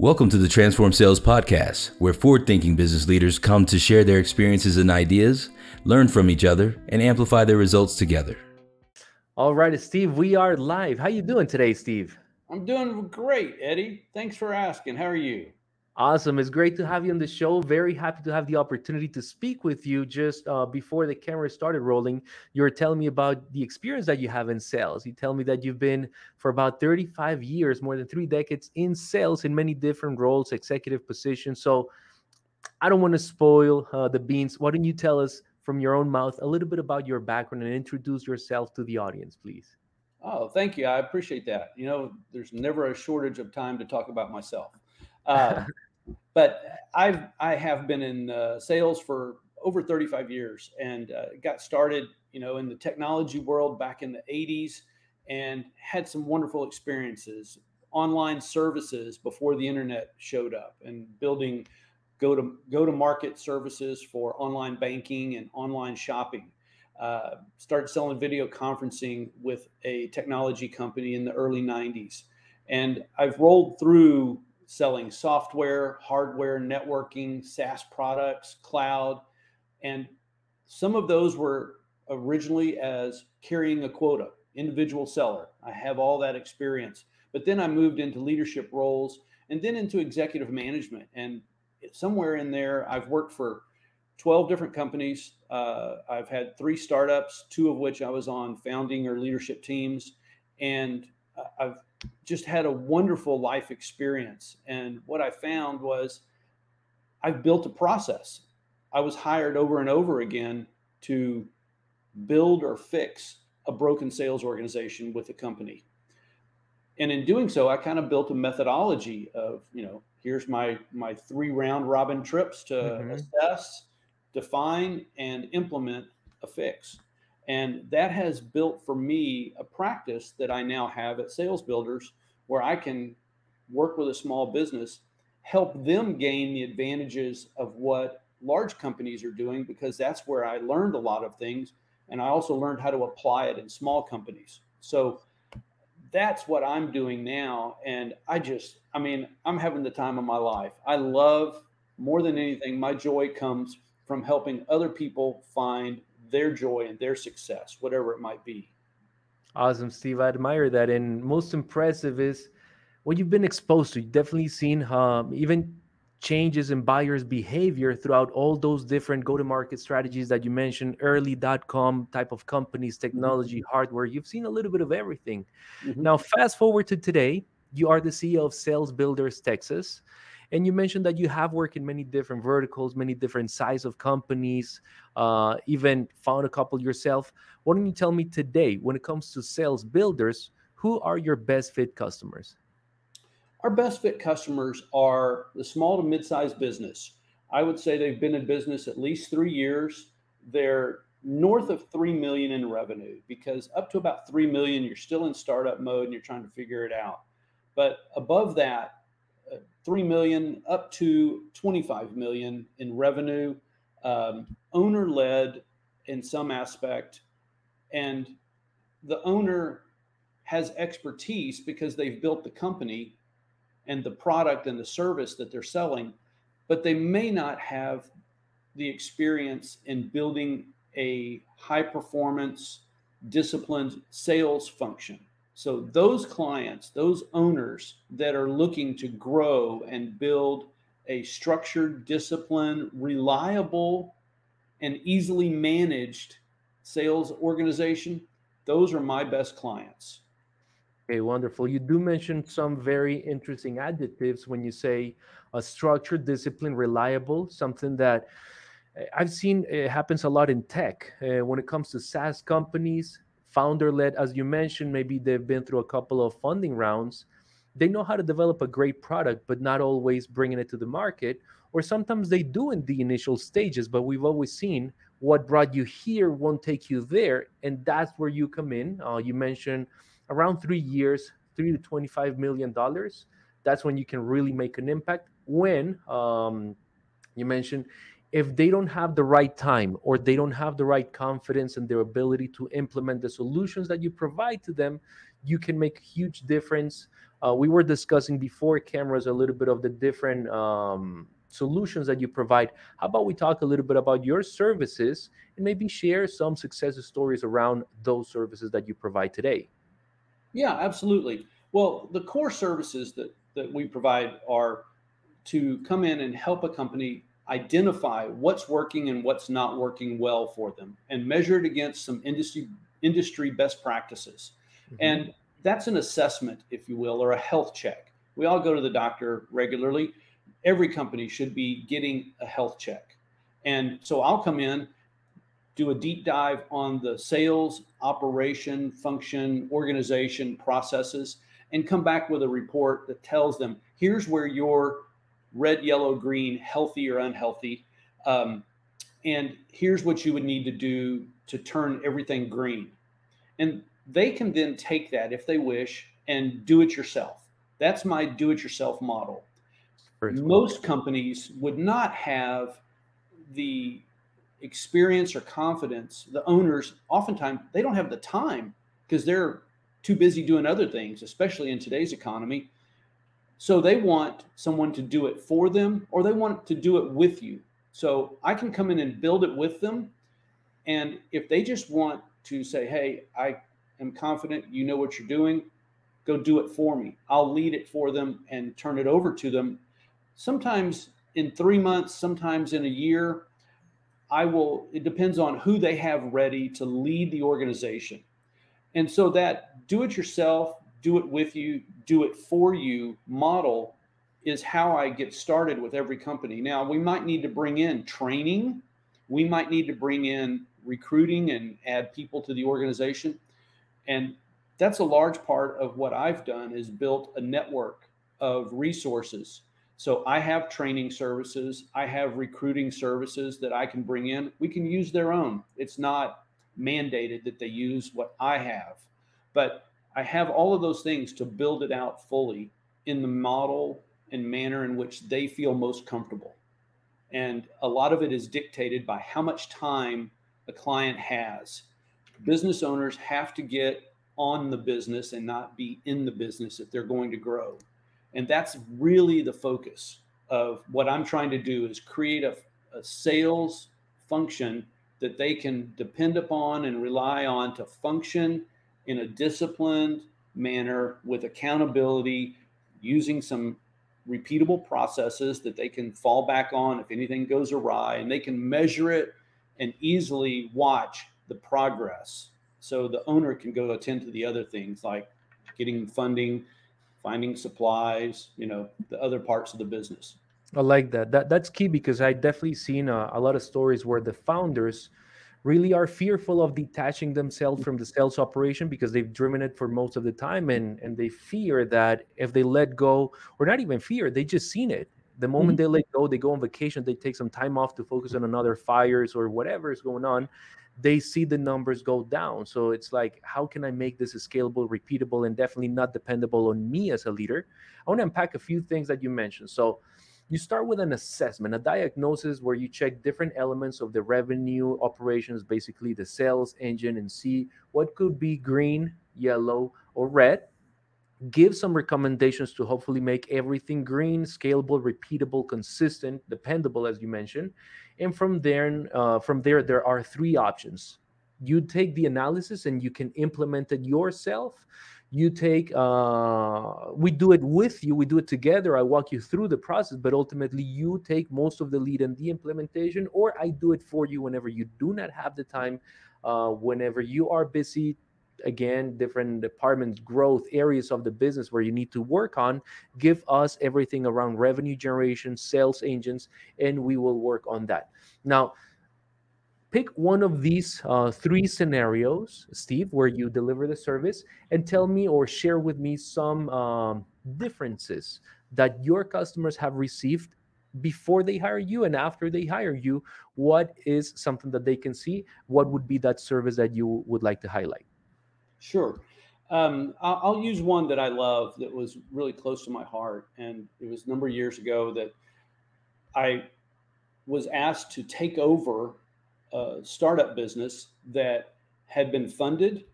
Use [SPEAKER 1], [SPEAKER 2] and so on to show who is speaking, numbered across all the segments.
[SPEAKER 1] Welcome to the Transform Sales Podcast, where forward thinking business leaders come to share their experiences and ideas, learn from each other, and amplify their results together.
[SPEAKER 2] All right, Steve, we are live. How you doing today, Steve?
[SPEAKER 3] I'm doing great, Eddie. Thanks for asking. How are you?
[SPEAKER 2] Awesome. It's great to have you on the show. Very happy to have the opportunity to speak with you. Just uh, before the camera started rolling, you were telling me about the experience that you have in sales. You tell me that you've been for about 35 years, more than three decades in sales in many different roles, executive positions. So I don't want to spoil uh, the beans. Why don't you tell us from your own mouth a little bit about your background and introduce yourself to the audience, please?
[SPEAKER 3] Oh, thank you. I appreciate that. You know, there's never a shortage of time to talk about myself. Uh, but I've I have been in uh, sales for over 35 years and uh, got started, you know, in the technology world back in the 80s and had some wonderful experiences online services before the internet showed up and building go to go to market services for online banking and online shopping. Uh, started selling video conferencing with a technology company in the early 90s and i've rolled through selling software, hardware, networking, SaaS products, cloud. And some of those were originally as carrying a quota, individual seller. I have all that experience. But then I moved into leadership roles and then into executive management. And somewhere in there, I've worked for 12 different companies. Uh, I've had three startups, two of which I was on founding or leadership teams. And I've just had a wonderful life experience. And what I found was I've built a process. I was hired over and over again to build or fix a broken sales organization with a company. And in doing so, I kind of built a methodology of, you know, here's my my three round robin trips to mm-hmm. assess, define, and implement a fix. And that has built for me a practice that I now have at Sales Builders where I can work with a small business, help them gain the advantages of what large companies are doing, because that's where I learned a lot of things. And I also learned how to apply it in small companies. So that's what I'm doing now. And I just, I mean, I'm having the time of my life. I love more than anything, my joy comes from helping other people find their joy and their success, whatever it might be.
[SPEAKER 2] Awesome, Steve. I admire that. And most impressive is what you've been exposed to. You've definitely seen um, even changes in buyers' behavior throughout all those different go-to-market strategies that you mentioned, early.com type of companies, mm-hmm. technology, mm-hmm. hardware. You've seen a little bit of everything. Mm-hmm. Now, fast forward to today, you are the CEO of Sales Builders Texas. And you mentioned that you have worked in many different verticals, many different size of companies, uh, even found a couple yourself. Why don't you tell me today, when it comes to sales builders, who are your best fit customers?
[SPEAKER 3] Our best fit customers are the small to mid-sized business. I would say they've been in business at least three years. They're north of 3 million in revenue because up to about 3 million, you're still in startup mode and you're trying to figure it out. But above that, 3 million up to 25 million in revenue, um, owner led in some aspect. And the owner has expertise because they've built the company and the product and the service that they're selling, but they may not have the experience in building a high performance, disciplined sales function. So those clients, those owners that are looking to grow and build a structured, disciplined, reliable, and easily managed sales organization, those are my best clients.
[SPEAKER 2] Okay, wonderful. You do mention some very interesting adjectives when you say a structured, discipline, reliable, something that eh, I've seen it eh, happens a lot in tech. Uh, when it comes to SaaS companies, founder led, as you mentioned, maybe they've been through a couple of funding rounds. They know how to develop a great product, but not always bringing it to the market. Or sometimes they do in the initial stages, but we've always seen what brought you here won't take you there. And that's where you come in. Uh, you mentioned around three years, three to $25 million. That's when you can really make an impact. When um, you mentioned if they don't have the right time or they don't have the right confidence and their ability to implement the solutions that you provide to them, you can make huge difference. Uh, we were discussing before cameras a little bit of the different um, solutions that you provide. How about we talk a little bit about your services and maybe share some success stories around those services that you provide today?
[SPEAKER 3] Yeah, absolutely. Well, the core services that, that we provide are to come in and help a company identify what's working and what's not working well for them and measure it against some industry industry best practices. Mm-hmm. And that's an assessment, if you will, or a health check. We all go to the doctor regularly. Every company should be getting a health check. And so I'll come in, do a deep dive on the sales, operation, function, organization, processes, and come back with a report that tells them here's where your red, yellow, green, healthy or unhealthy. Um, and here's what you would need to do to turn everything green. And they can then take that if they wish and do it yourself. That's my do it yourself model. Most companies would not have the experience or confidence. The owners, oftentimes, they don't have the time because they're too busy doing other things, especially in today's economy. So they want someone to do it for them or they want to do it with you. So I can come in and build it with them. And if they just want to say, hey, I am confident you know what you're doing, go do it for me. I'll lead it for them and turn it over to them. Sometimes in three months, sometimes in a year, I will, it depends on who they have ready to lead the organization. And so that do it yourself, do it with you, do it for you model is how I get started with every company. Now, we might need to bring in training, we might need to bring in recruiting and add people to the organization. And that's a large part of what I've done is built a network of resources. So I have training services, I have recruiting services that I can bring in. We can use their own. It's not mandated that they use what I have. But I have all of those things to build it out fully in the model and manner in which they feel most comfortable. And a lot of it is dictated by how much time a client has. Business owners have to get on the business and not be in the business if they're going to grow. And that's really the focus of what I'm trying to do is create a, a sales function that they can depend upon and rely on to function in a disciplined manner with accountability, using some repeatable processes that they can fall back on if anything goes awry, and they can measure it and easily watch the progress. So the owner can go attend to the other things like getting funding, finding supplies, you know, the other parts of the business.
[SPEAKER 2] I like that. That that's key because I definitely seen a, a lot of stories where the founders really are fearful of detaching themselves from the sales operation because they've driven it for most of the time and and they fear that if they let go or not even fear they just seen it. The moment mm-hmm. they let go they go on vacation they take some time off to focus on another fires or whatever is going on they see the numbers go down. So it's like how can i make this scalable repeatable and definitely not dependable on me as a leader? I want to unpack a few things that you mentioned. So you start with an assessment, a diagnosis where you check different elements of the revenue operations, basically the sales engine, and see what could be green, yellow, or red. Give some recommendations to hopefully make everything green, scalable, repeatable, consistent, dependable, as you mentioned. And from there, uh, from there, there are three options. You take the analysis and you can implement it yourself you take uh, we do it with you we do it together i walk you through the process but ultimately you take most of the lead in the implementation or i do it for you whenever you do not have the time uh, whenever you are busy. Again different departments growth areas of the business where you need to work on give us everything around revenue generation sales engines and we will work on that. Now pick one of these uh, three scenarios, Steve, where you deliver the service, and tell me or share with me some um, differences that your customers have received before they hire you and after they hire you. What is something that they can see? What would be that service that you would like to highlight?
[SPEAKER 3] Sure. Um, I'll, use one that I love that was really close to my heart. And it was a number of years ago that I was asked to take over a startup business that had been funded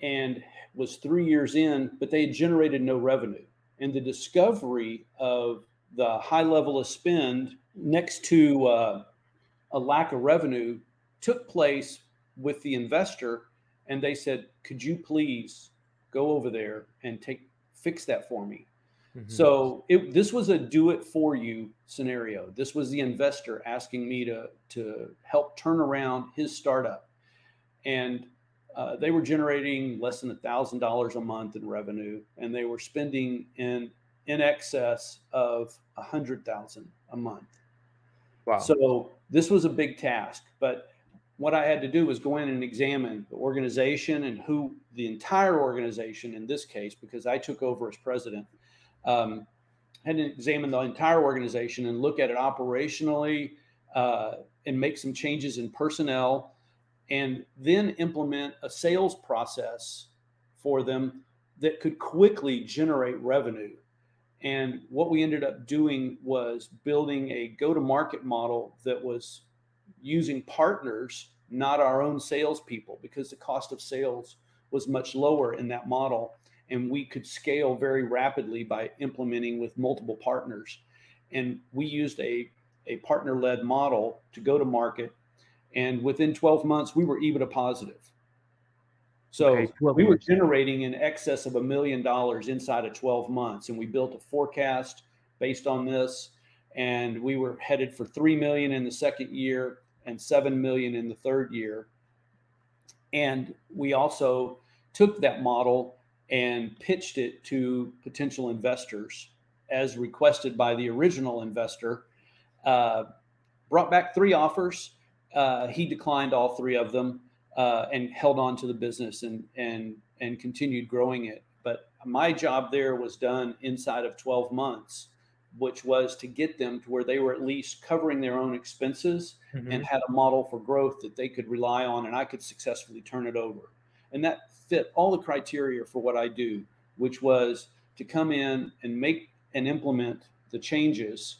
[SPEAKER 3] and was three years in, but they had generated no revenue. And the discovery of the high level of spend next to uh, a lack of revenue took place with the investor. And they said, Could you please go over there and take fix that for me? Mm-hmm. So it, this was a do it for you scenario. This was the investor asking me to to help turn around his startup, and uh, they were generating less than a thousand dollars a month in revenue, and they were spending in in excess of a hundred thousand a month. Wow! So this was a big task, but what I had to do was go in and examine the organization and who the entire organization in this case, because I took over as president um, examine the entire organization and look at it operationally uh, and make some changes in personnel and then implement a sales process for them that could quickly generate revenue. And what we ended up doing was building a go to market model that was using partners, not our own salespeople, because the cost of sales was much lower in that model and we could scale very rapidly by implementing with multiple partners. And we used a, a partner led model to go to market. And within 12 months, we were EBITDA positive. So okay, we were generating in excess of a million dollars inside of 12 months. And we built a forecast based on this. And we were headed for 3 million in the second year and 7 million in the third year. And we also took that model and pitched it to potential investors as requested by the original investor. Uh, brought back three offers. Uh, he declined all three of them uh, and held on to the business and and and continued growing it. But my job there was done inside of 12 months, which was to get them to where they were at least covering their own expenses mm-hmm. and had a model for growth that they could rely on, and I could successfully turn it over. And that fit all the criteria for what I do, which was to come in and make and implement the changes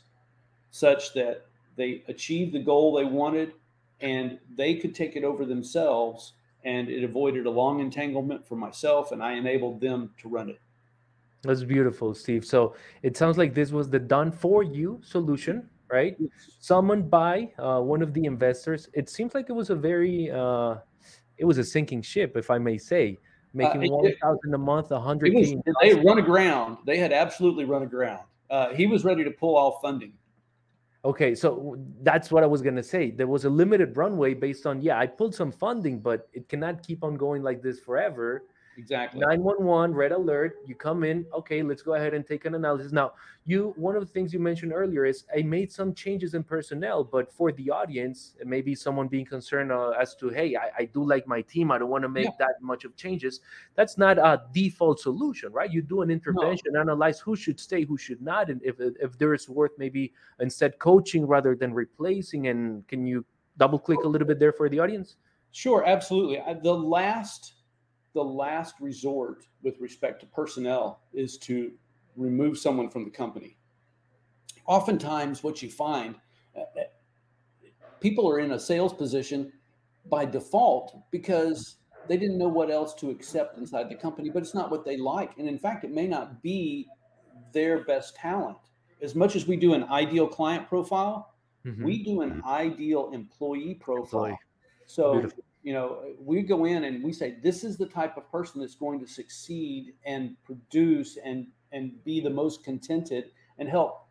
[SPEAKER 3] such that they achieved the goal they wanted and they could take it over themselves and it avoided a long entanglement for myself and I enabled them to run it.
[SPEAKER 2] That's beautiful, Steve. So it sounds like this was the done for you solution, right? Summoned by uh, one of the investors. It seems like it was a very uh, it was a sinking ship, if I may say, making uh, one thousand a month, a hundred.
[SPEAKER 3] They run aground. They had absolutely run aground. Uh, he was ready to pull all funding.
[SPEAKER 2] Okay, so that's what I was gonna say. There was a limited runway based on yeah, I pulled some funding, but it cannot keep on going like this forever.
[SPEAKER 3] Exactly.
[SPEAKER 2] 911, red alert. You come in. Okay, let's go ahead and take an analysis. Now, you one of the things you mentioned earlier is I made some changes in personnel, but for the audience, maybe someone being concerned uh, as to, hey, I, I, do like my team. I don't want to make yeah. that much of changes. That's not a default solution, right? You do an intervention, no. analyze who should stay, who should not, and if if there is worth maybe instead coaching rather than replacing. And can you double click a little bit there for the audience?
[SPEAKER 3] Sure, absolutely. The last the last resort with respect to personnel is to remove someone from the company. Oftentimes, what you find, uh, uh, people are in a sales position by default because they didn't know what else to accept inside the company, but it's not what they like. And in fact, it may not be their best talent. As much as we do an ideal client profile, mm-hmm. we do an ideal employee profile. Employee. So Beautiful you know, we go in and we say, this is the type of person that's going to succeed and produce and and be the most contented and help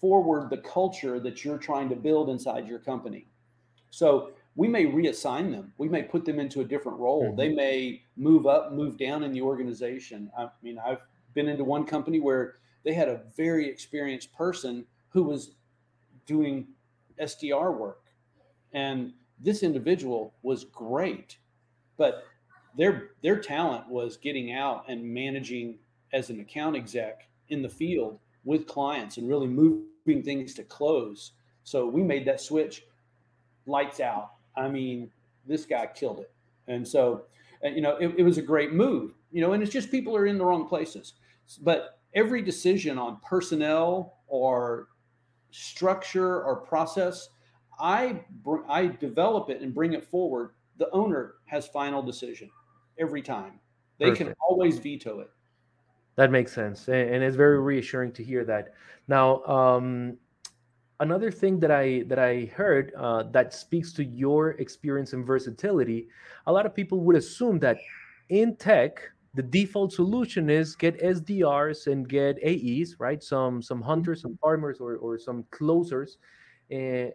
[SPEAKER 3] forward the culture that you're trying to build inside your company. So we may reassign them. We may put them into a different role. Mm-hmm. They may move up, move down in the organization. I mean, I've been into one company where they had a very experienced person who was doing SDR work. And this individual was great, but their their talent was getting out and managing as an account exec in the field with clients and really moving things to close. So we made that switch lights out. I mean, this guy killed it. And so, you know, it, it was a great move, you know, and it's just people are in the wrong places. But every decision on personnel or structure or process I br- I develop it and bring it forward. The owner has final decision. every time. They Perfect. can always veto it.
[SPEAKER 2] That makes sense, and it's very reassuring to hear that. Now, um, another thing that I that I heard uh, that speaks to your experience and versatility. A lot of people would assume that in tech, the default solution is get SDRs and get AEs, right? Some some hunters, some farmers, or or some closers. Uh,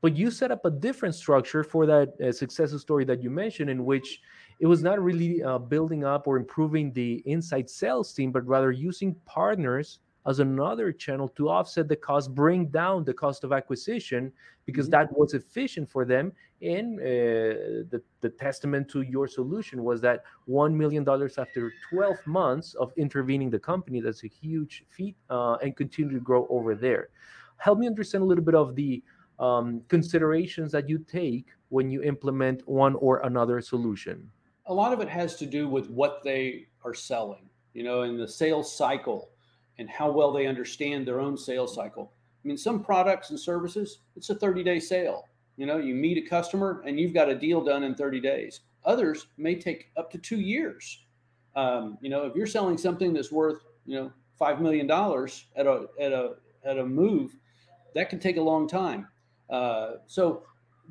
[SPEAKER 2] but you set up a different structure for that uh, success story that you mentioned, in which it was not really uh, building up or improving the inside sales team, but rather using partners as another channel to offset the cost, bring down the cost of acquisition because mm-hmm. that was efficient for them. And uh, the, the testament to your solution was that $1 million after 12 months of intervening the company, that's a huge feat uh, and continue to grow over there. Help me understand a little bit of the um, considerations that you take when you implement one or another solution
[SPEAKER 3] a lot of it has to do with what they are selling, you know, in the sales cycle and how well they understand their own sales cycle. I mean, some products and services, it's a 30 day sale. You know, you meet a customer and you've got a deal done in 30 days. Others may take up to two years. Um, you know, if you're selling something that's worth, you know, $5 million at a, at a, at a move, that can take a long time. Uh, so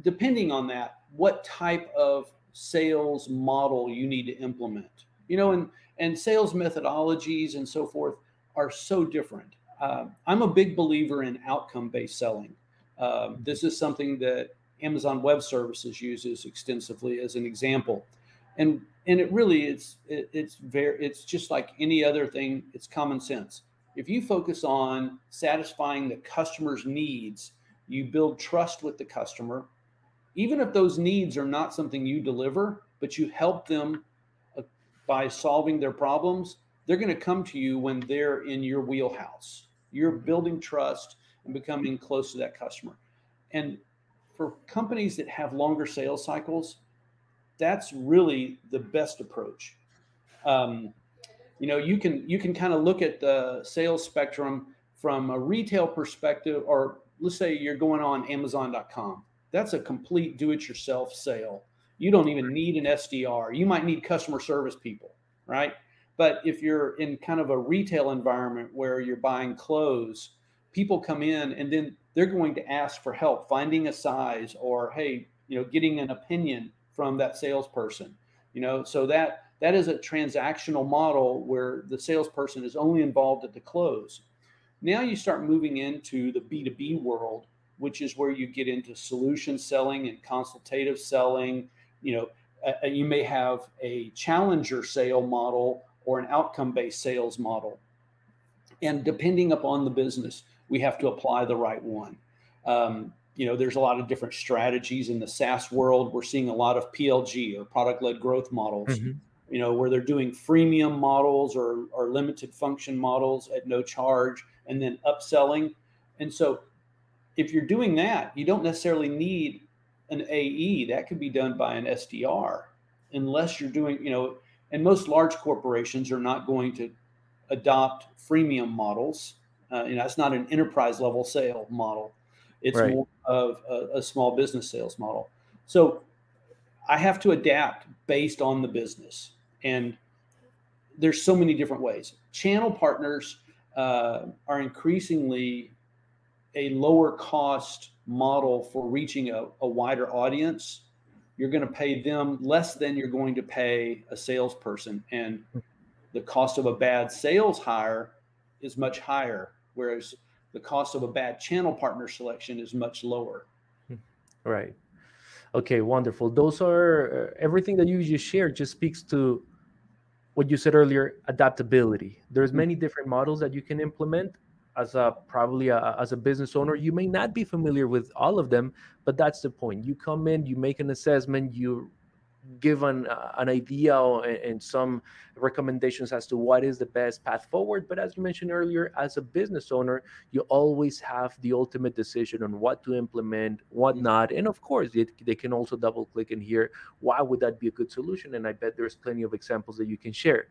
[SPEAKER 3] depending on that, what type of sales model you need to implement. You know, and and sales methodologies and so forth are so different. Uh, I'm a big believer in outcome-based selling. Um, this is something that Amazon Web Services uses extensively as an example, and and it really it's it, it's very it's just like any other thing. It's common sense. If you focus on satisfying the customer's needs, you build trust with the customer, even if those needs are not something you deliver, but you help them uh, by solving their problems, they're going to come to you when they're in your wheelhouse. You're building trust and becoming close to that customer. And for companies that have longer sales cycles, that's really the best approach. Um, you know, you can you can kind of look at the sales spectrum from a retail perspective, or let's say you're going on Amazon.com that's a complete do-it-yourself sale. You don't even need an SDR. You might need customer service people, right? But if you're in kind of a retail environment where you're buying clothes, people come in and then they're going to ask for help finding a size or hey, you know, getting an opinion from that salesperson. You know, so that that is a transactional model where the salesperson is only involved at the close. Now you start moving into the B2B world which is where you get into solution selling and consultative selling. You know, uh, you may have a challenger sale model or an outcome based sales model. And depending upon the business, we have to apply the right one. Um, you know, there's a lot of different strategies in the SaaS world. We're seeing a lot of PLG or product led growth models. Mm-hmm. You know, where they're doing freemium models or, or limited function models at no charge and then upselling. And so if you're doing that, you don't necessarily need an AE. That could be done by an SDR, unless you're doing, you know, and most large corporations are not going to adopt freemium models. Uh, you know, it's not an enterprise level sale model. It's right. more of a, a small business sales model. So I have to adapt based on the business. And there's so many different ways. Channel partners uh, are increasingly a lower cost model for reaching a, a wider audience, you're going to pay them less than you're going to pay a salesperson. And the cost of a bad sales hire is much higher, whereas the cost of a bad channel partner selection is much lower.
[SPEAKER 2] Right. Okay, wonderful. Those are uh, everything that you just shared just speaks to what you said earlier adaptability. There's mm-hmm. many different models that you can implement as a probably a, as a business owner you may not be familiar with all of them but that's the point you come in you make an assessment you give an, uh, an idea and some recommendations as to what is the best path forward. But as you mentioned earlier as a business owner you always have the ultimate decision on what to implement what not. And of course it, they can also double click in here why would that be a good solution? And i bet there's plenty of examples that you can share.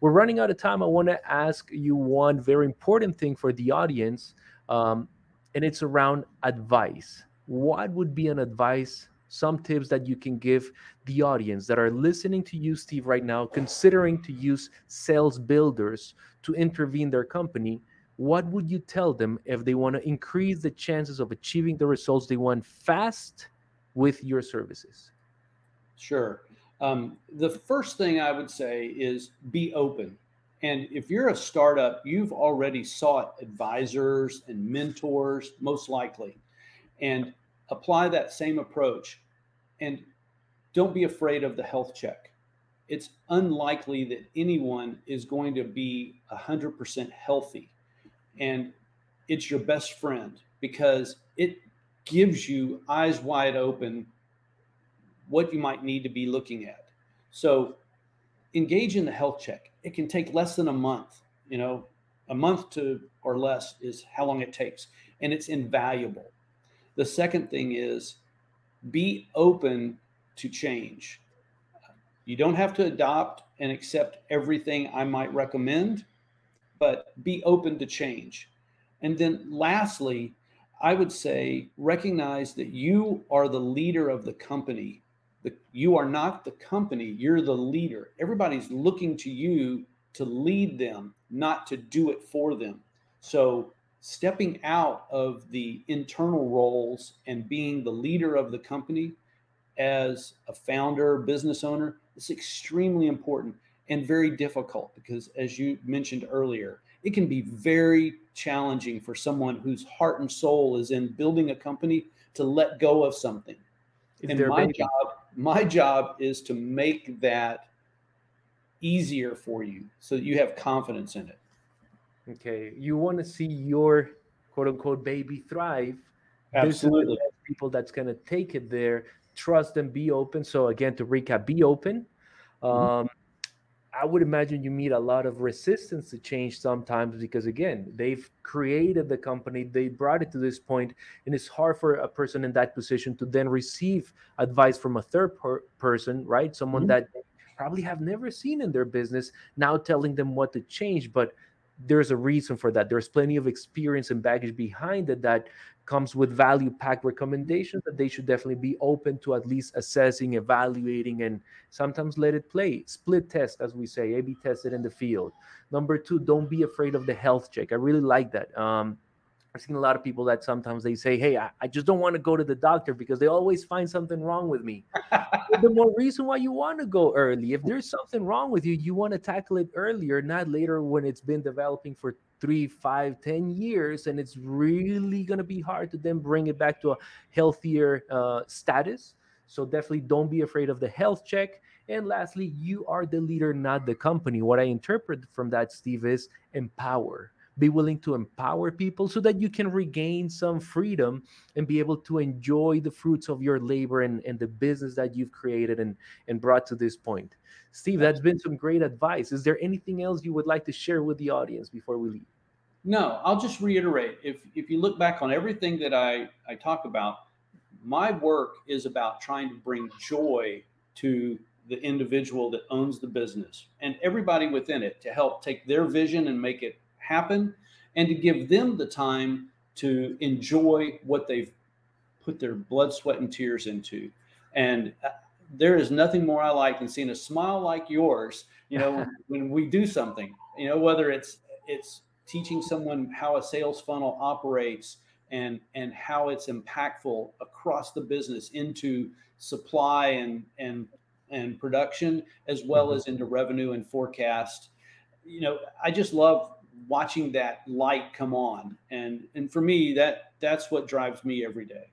[SPEAKER 2] We're running out of time. I want to ask you one very important thing for the audience, um, and it's around advice. What would be an advice some tips that you can give the audience that are listening to you, Steve, right now, considering to use sales builders to intervene their company, what would you tell them if they want to increase the chances of achieving the results they want fast with your services?
[SPEAKER 3] Sure. Um, the first thing I would say is be open. And if you're a startup, you've already sought advisors and mentors, most likely, and apply that same approach. And don't be afraid of the health check. It's unlikely that anyone is going to be 100% healthy. And it's your best friend because it gives you eyes wide open what you might need to be looking at. So engage in the health check. It can take less than a month, you know, a month to or less is how long it takes, and it's invaluable. The second thing is be open to change. You don't have to adopt and accept everything I might recommend, but be open to change. And then lastly, I would say recognize that you are the leader of the company the, you are not the company, you're the leader. Everybody's looking to you to lead them, not to do it for them. So, stepping out of the internal roles and being the leader of the company as a founder, business owner, is extremely important and very difficult because, as you mentioned earlier, it can be very challenging for someone whose heart and soul is in building a company to let go of something. and my job my job is to make that easier for you so that you have confidence in it.
[SPEAKER 2] Okay. You want to see your quote unquote baby thrive.
[SPEAKER 3] Absolutely.
[SPEAKER 2] people that's going to take it there, trust and be open. So, again, to recap, be open. Mm-hmm. Um, I would imagine you meet a lot of resistance to change sometimes because again, they've created the company, they brought it to this point, and it's hard for a person in that position to then receive advice from a third per- person, right? Someone mm-hmm. that probably have never seen in their business now telling them what to change, but there's a reason for that. There's plenty of experience and baggage behind it that comes with value packed recommendations that they should definitely be open to at least assessing, evaluating, and sometimes let it play. Split test, as we say, A B test it in the field. Number two, don't be afraid of the health check. I really like that. Um, I've seen a lot of people that sometimes they say, Hey, I, I just don't want to go to the doctor because they always find something wrong with me. the more reason why you want to go early. If there's something wrong with you, you want to tackle it earlier, not later when it's been developing for three, five, ten years, and it's really gonna be hard to then bring it back to a healthier uh, status. So definitely don't be afraid of the health check. And lastly, you are the leader, not the company. What I interpret from that, Steve, is empower be willing to empower people so that you can regain some freedom and be able to enjoy the fruits of your labor and, and the business that you've created and, and brought to this point. Steve, that's been some great advice. Is there anything else you would like to share with the audience before we leave?
[SPEAKER 3] No, I'll just reiterate. If if you look back on everything that I, I talk about, my work is about trying to bring joy to the individual that owns the business and everybody within it to help take their vision and make it happen and to give them the time to enjoy what they've put their blood, sweat, and tears into. And uh, there is nothing more I like than seeing a smile like yours, you know, when we do something, you know, whether it's it's teaching someone how a sales funnel operates and and how it's impactful across the business into supply and and and production as well mm-hmm. as into revenue and forecast you know i just love watching that light come on. And and for me that that's what drives me every day.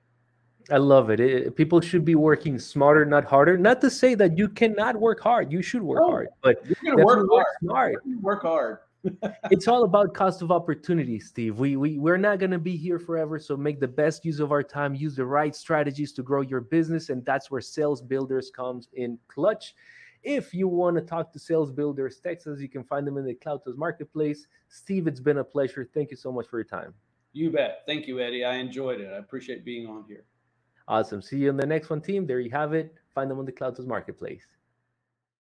[SPEAKER 2] I love it. it people should be working smarter not harder. Not to say that you cannot work hard. You should work oh, hard but
[SPEAKER 3] you're gonna work hard. smart. Work hard.
[SPEAKER 2] It's all about cost of opportunity steve. We, we we're not going to be here forever so make the best use of our time. Use the right strategies to grow your business and that's where sales builders comes in clutch if you want to talk to Sales Builders Texas, you can find them in the CloudTask Marketplace. Steve, it's been a pleasure. Thank you so much for your time.
[SPEAKER 3] You bet. Thank you, Eddie. I enjoyed it. I appreciate being on here.
[SPEAKER 2] Awesome. See you in the next one, team. There you have it. Find them on the CloudTask Marketplace.